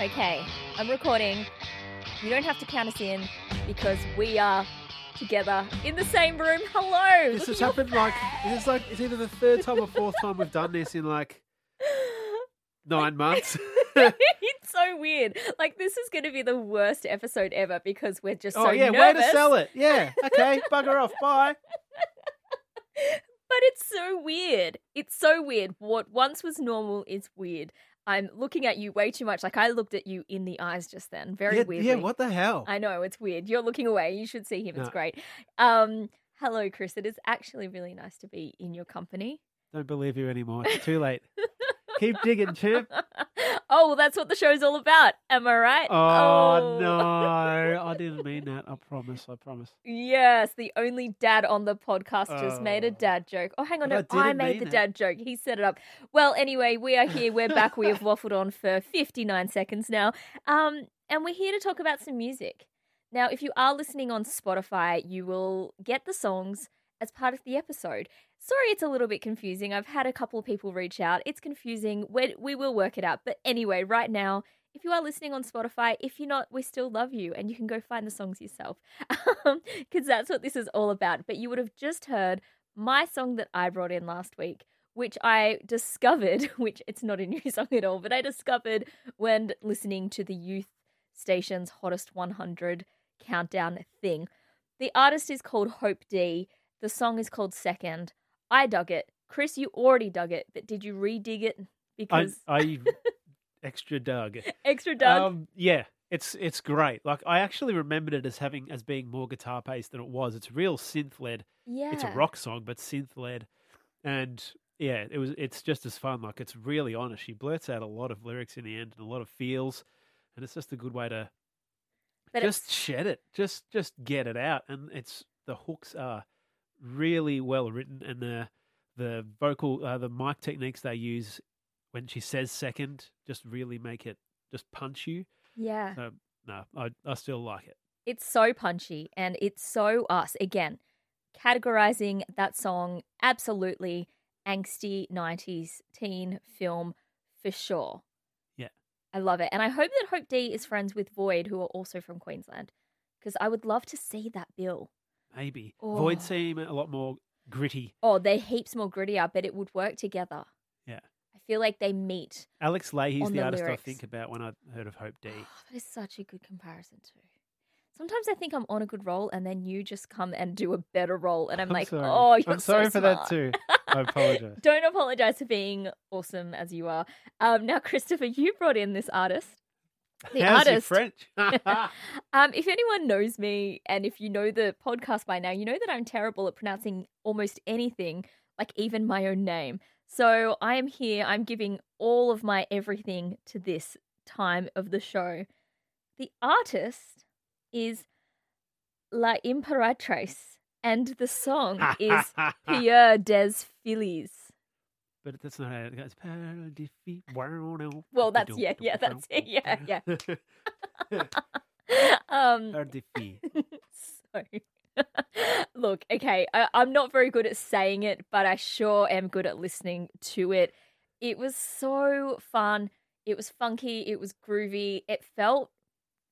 Okay, I'm recording. You don't have to count us in because we are together in the same room. Hello. This Look has at your happened like it's like it's either the third time or fourth time we've done this in like nine months. it's so weird. Like this is going to be the worst episode ever because we're just oh so yeah, nervous. way to sell it. Yeah, okay, bugger off. Bye. But it's so weird. It's so weird. What once was normal is weird. I'm looking at you way too much. Like I looked at you in the eyes just then. Very yeah, weirdly. yeah, what the hell? I know it's weird. You're looking away. You should see him. It's great. Um, hello, Chris. It is actually really nice to be in your company. Don't believe you anymore. It's too late. Keep digging, champ. oh, well, that's what the show's all about. Am I right? Oh, no, I didn't mean that. I promise. I promise. Yes, the only dad on the podcast just made a Oh. dad joke. Oh, hang on, But no, I I made the it. dad joke. He set it up. Well, anyway, we are here. We're back. We have waffled on for 59 seconds now. Um, and we're here to talk about some music. Now, if you are listening on Spotify, you will get the songs as part of the episode. Sorry, it's a little bit confusing. I've had a couple of people reach out. It's confusing. we we will work it out. But anyway, right now, if you are listening on Spotify, if you're not, we still love you and you can go find the songs yourself um, because that's what this is all about. But you would have just heard my song that I brought in last week, which I discovered, which it's not a new song at all, but I discovered when listening to the youth station's hottest 100 countdown thing. The artist is called Hope D. The song is called Second. I dug it. Chris, you already dug it, but did you re-dig it? I, Because I extra dug. extra dug. Um, yeah, it's it's great. Like I actually remembered it as having as being more guitar based than it was. It's real synth led. yeah. It's a rock song, but synth led, and yeah, it was. It's just as fun. Like it's really honest. She blurts out a lot of lyrics in the end and a lot of feels, and it's just a good way to But just it's- shed it. Just just get it out, and it's the hooks are really well written, and the the vocal uh, the mic techniques they use when she says second just really make it just punch you. yeah. So no, I I still like it. It's so punchy and it's so us. Again, categorizing that song absolutely angsty 90s teen film for sure. Yeah. I love it. And I hope that Hope D is friends with Voiid, who are also from Queensland, because I would love to see that bill. Maybe Oh. Voiid seem a lot more gritty. Oh, they're heaps more grittier, but it would work together. Yeah. I feel like they meet. Alex Lahey's the, the artist lyrics. I think about when I heard of Hope D. Oh, that is such a good comparison, too. Sometimes I think I'm on a good roll, and then you just come and do a better role, and I'm, I'm like, sorry. oh, you're I'm sorry so for that too. I apologize. Don't apologize for being awesome as you are. Um, now, Christopher, you brought in this artist. The How's artist. French? Um, if anyone knows me and if you know the podcast by now, you know that I'm terrible at pronouncing almost anything, like even my own name. So I am here, I'm giving all of my everything to this time of the show. The artist is La Imperatrice, and the song is Pierre des Filles. But that's not how it goes. Parle de fi- wow, no. Well, that's- yeah, yeah, that's it, yeah, yeah. um, Parle de fi. so look okay I, i'm not very good at saying it but i sure am good at listening to it. It was so fun. It was funky. It was groovy. It felt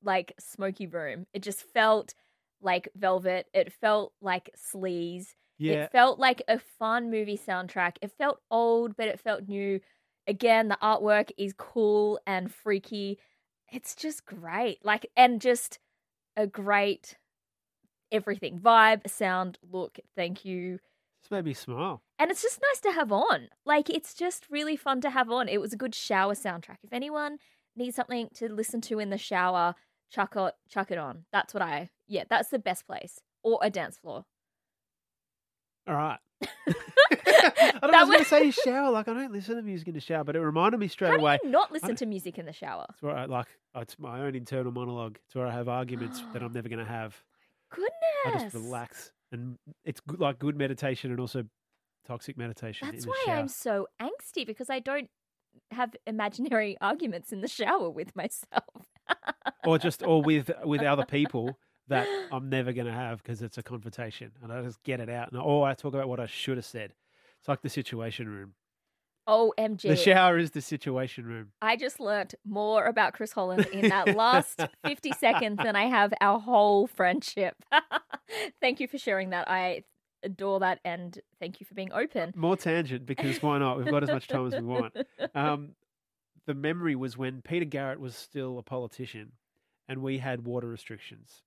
like smoky room. It just felt like velvet. It felt like sleaze Yeah, it felt like a fun movie soundtrack. It felt old, but it felt new. Again, the artwork is cool and freaky. It's just great. Like, and just a great everything vibe, sound, look. Thank you. this made me smile. And it's just nice to have on. Like, it's just really fun to have on. It was a good shower soundtrack. If anyone needs something to listen to in the shower, chuck it, chuck it on. That's what I, yeah, that's the best place. Or a dance floor. All right. I don't know, I was going to say shower. Like I don't listen to music in the shower, but it reminded me straight How away. do you not listen to music in the shower? It's where I like. It's my own internal monologue. It's where I have arguments that I'm never going to have. Goodness. I just relax, and it's good, like good meditation and also toxic meditation. That's why shower. I'm so angsty because I don't have imaginary arguments in the shower with myself. or just or with with other people that I'm never going to have because it's a confrontation, and I just get it out, and or I talk about what I should have said. It's like the situation room. OMG. The shower is the situation room. I just learnt more about Chris Holland in that last 50 seconds than I have our whole friendship. thank you for sharing that. I adore that and thank you for being open. More tangent because why not? We've got as much time as we want. Um, the memory was when Peter Garrett was still a politician and we had water restrictions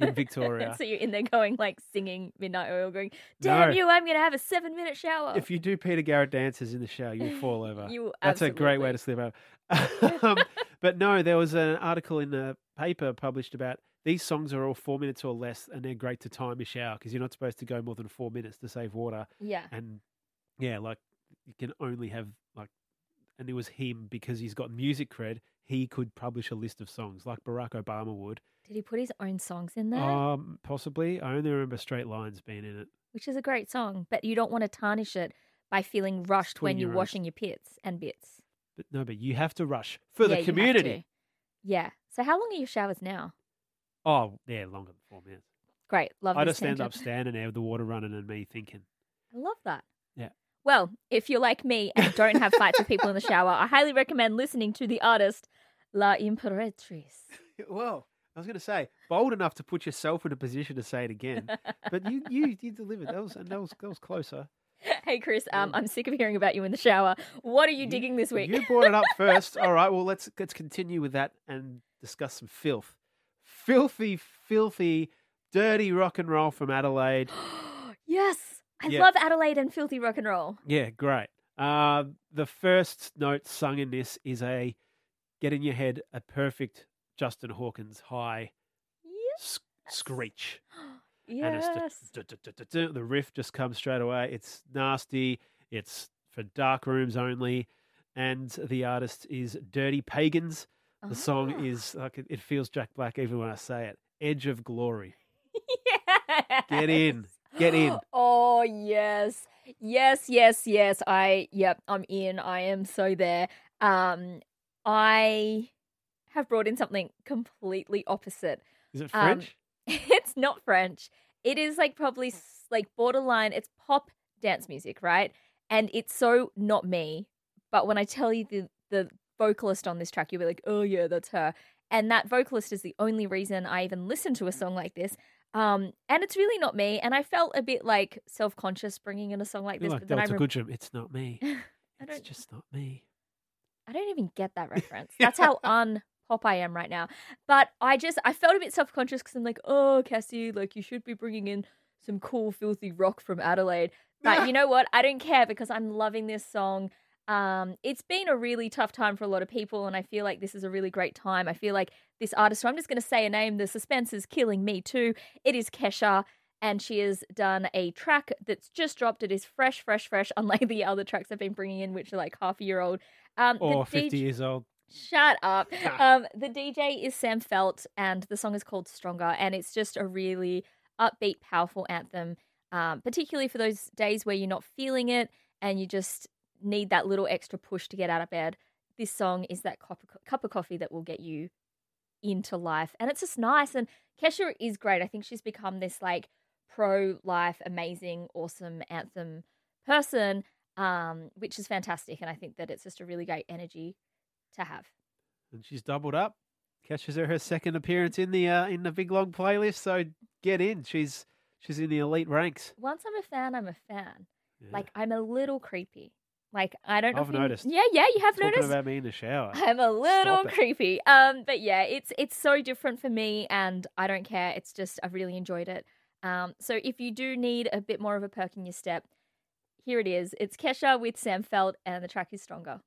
in Victoria. so you're in there going like singing Midnight Oil, going, "Damn No. you! I'm gonna have a seven minute shower." If you do Peter Garrett dances in the shower, you'll fall over. You That's a great way to slip over. um, but no, there was an article in the paper published about these songs are all four minutes or less, and they're great to time your shower because you're not supposed to go more than four minutes to save water. yeah, And yeah, like you can only have like, and it was him because he's got music cred. He could publish a list of songs like Barack Obama would. Did he put his own songs in there? Um, possibly. I only remember Straight Lines being in it. Which is a great song, but you don't want to tarnish it by feeling rushed when you're washing your pits and bits But no, but you have to rush for Yeah, the you have community. to. Yeah. So how long are your showers now? Oh, yeah, longer than four minutes. Great, love. I this just stand up standing there with the water running and me thinking. I love that. Yeah. Well, if you're like me and don't have fights with people in the shower, I highly recommend listening to the artist La Imperatrice. Well, I was going to say bold enough to put yourself in a position to say it again, but you you you delivered. That was and that was that was closer. hey, Chris, um, I'm sick of hearing about you in the shower. What are you, You- digging this week? You brought it up first. All right. Well, let's let's continue with that and discuss some filth, filthy, filthy, dirty rock and roll from Adelaide. yes, I Yeah. love Adelaide and filthy rock and roll. Yeah, great. Uh, the first note sung in this is a get in your head a perfect Justin Hawkins high Yes. s- screech. And Yes. du- du- du- du- the riff just comes straight away. It's nasty. It's for dark rooms only. And the artist is Dirty Pagans. The song Ah. is like it, it feels Jack Black even when I say it. Edge of Glory. yes. Get in. Get in. Oh yes. Yes, yes, yes. I yep, I'm in. I am so there. Um I have brought in something completely opposite. Is it Um, French? it's not French. It is like probably like borderline it's pop dance music, right? And it's so not me. But when I tell you the the vocalist on this track, you'll be like, "Oh yeah, that's her." And that vocalist is the only reason I even listen to a song like this. Um, and it's really not me. And I felt a bit like self conscious bringing in a song like this. like but then I, Delta rem- Goodrem. It's not me. It's just not me. I don't even get that reference. That's how un pop I am right now. But I just I felt a bit self conscious because I'm like, oh Cassie, like you should be bringing in some cool filthy rock from Adelaide. But you know what? I don't care because I'm loving this song. Um, it's been a really tough time for a lot of people, and I feel like this is a really great time. I feel like this artist, so I'm just going to say a name. The suspense is killing me too. It is Kesha, and she has done a track that's just dropped. It is fresh, fresh, fresh, unlike the other tracks I've been bringing in, which are like half a year old. Um, Or DJ 50 years old. Shut up. Um, the DJ is Sam Feldt, and the song is called Stronger, and it's just a really upbeat, powerful anthem, um, particularly for those days where you're not feeling it and you just need that little extra push to get out of bed. This song is that cup of, cup of coffee that will get you into life, and it's just nice. And Kesha is great. I think she's become this like pro life, amazing, awesome anthem person, um, which is fantastic. And I think that it's just a really great energy to have. And she's doubled up. Catches her her second appearance in the uh, in the big long playlist. So get in. She's she's in the elite ranks. Once I'm a fan, I'm a fan. Yeah. Like I'm a little creepy. Like I don't know. I've if you- noticed. Yeah, yeah, you have talking noticed. about me in the shower. I'm a little creepy. Um, but yeah, it's it's so different for me, and I don't care. It's just I've really enjoyed it. Um, so if you do need a bit more of a perk in your step, here it is. It's Kesha with Sam Feldt, and the track is stronger.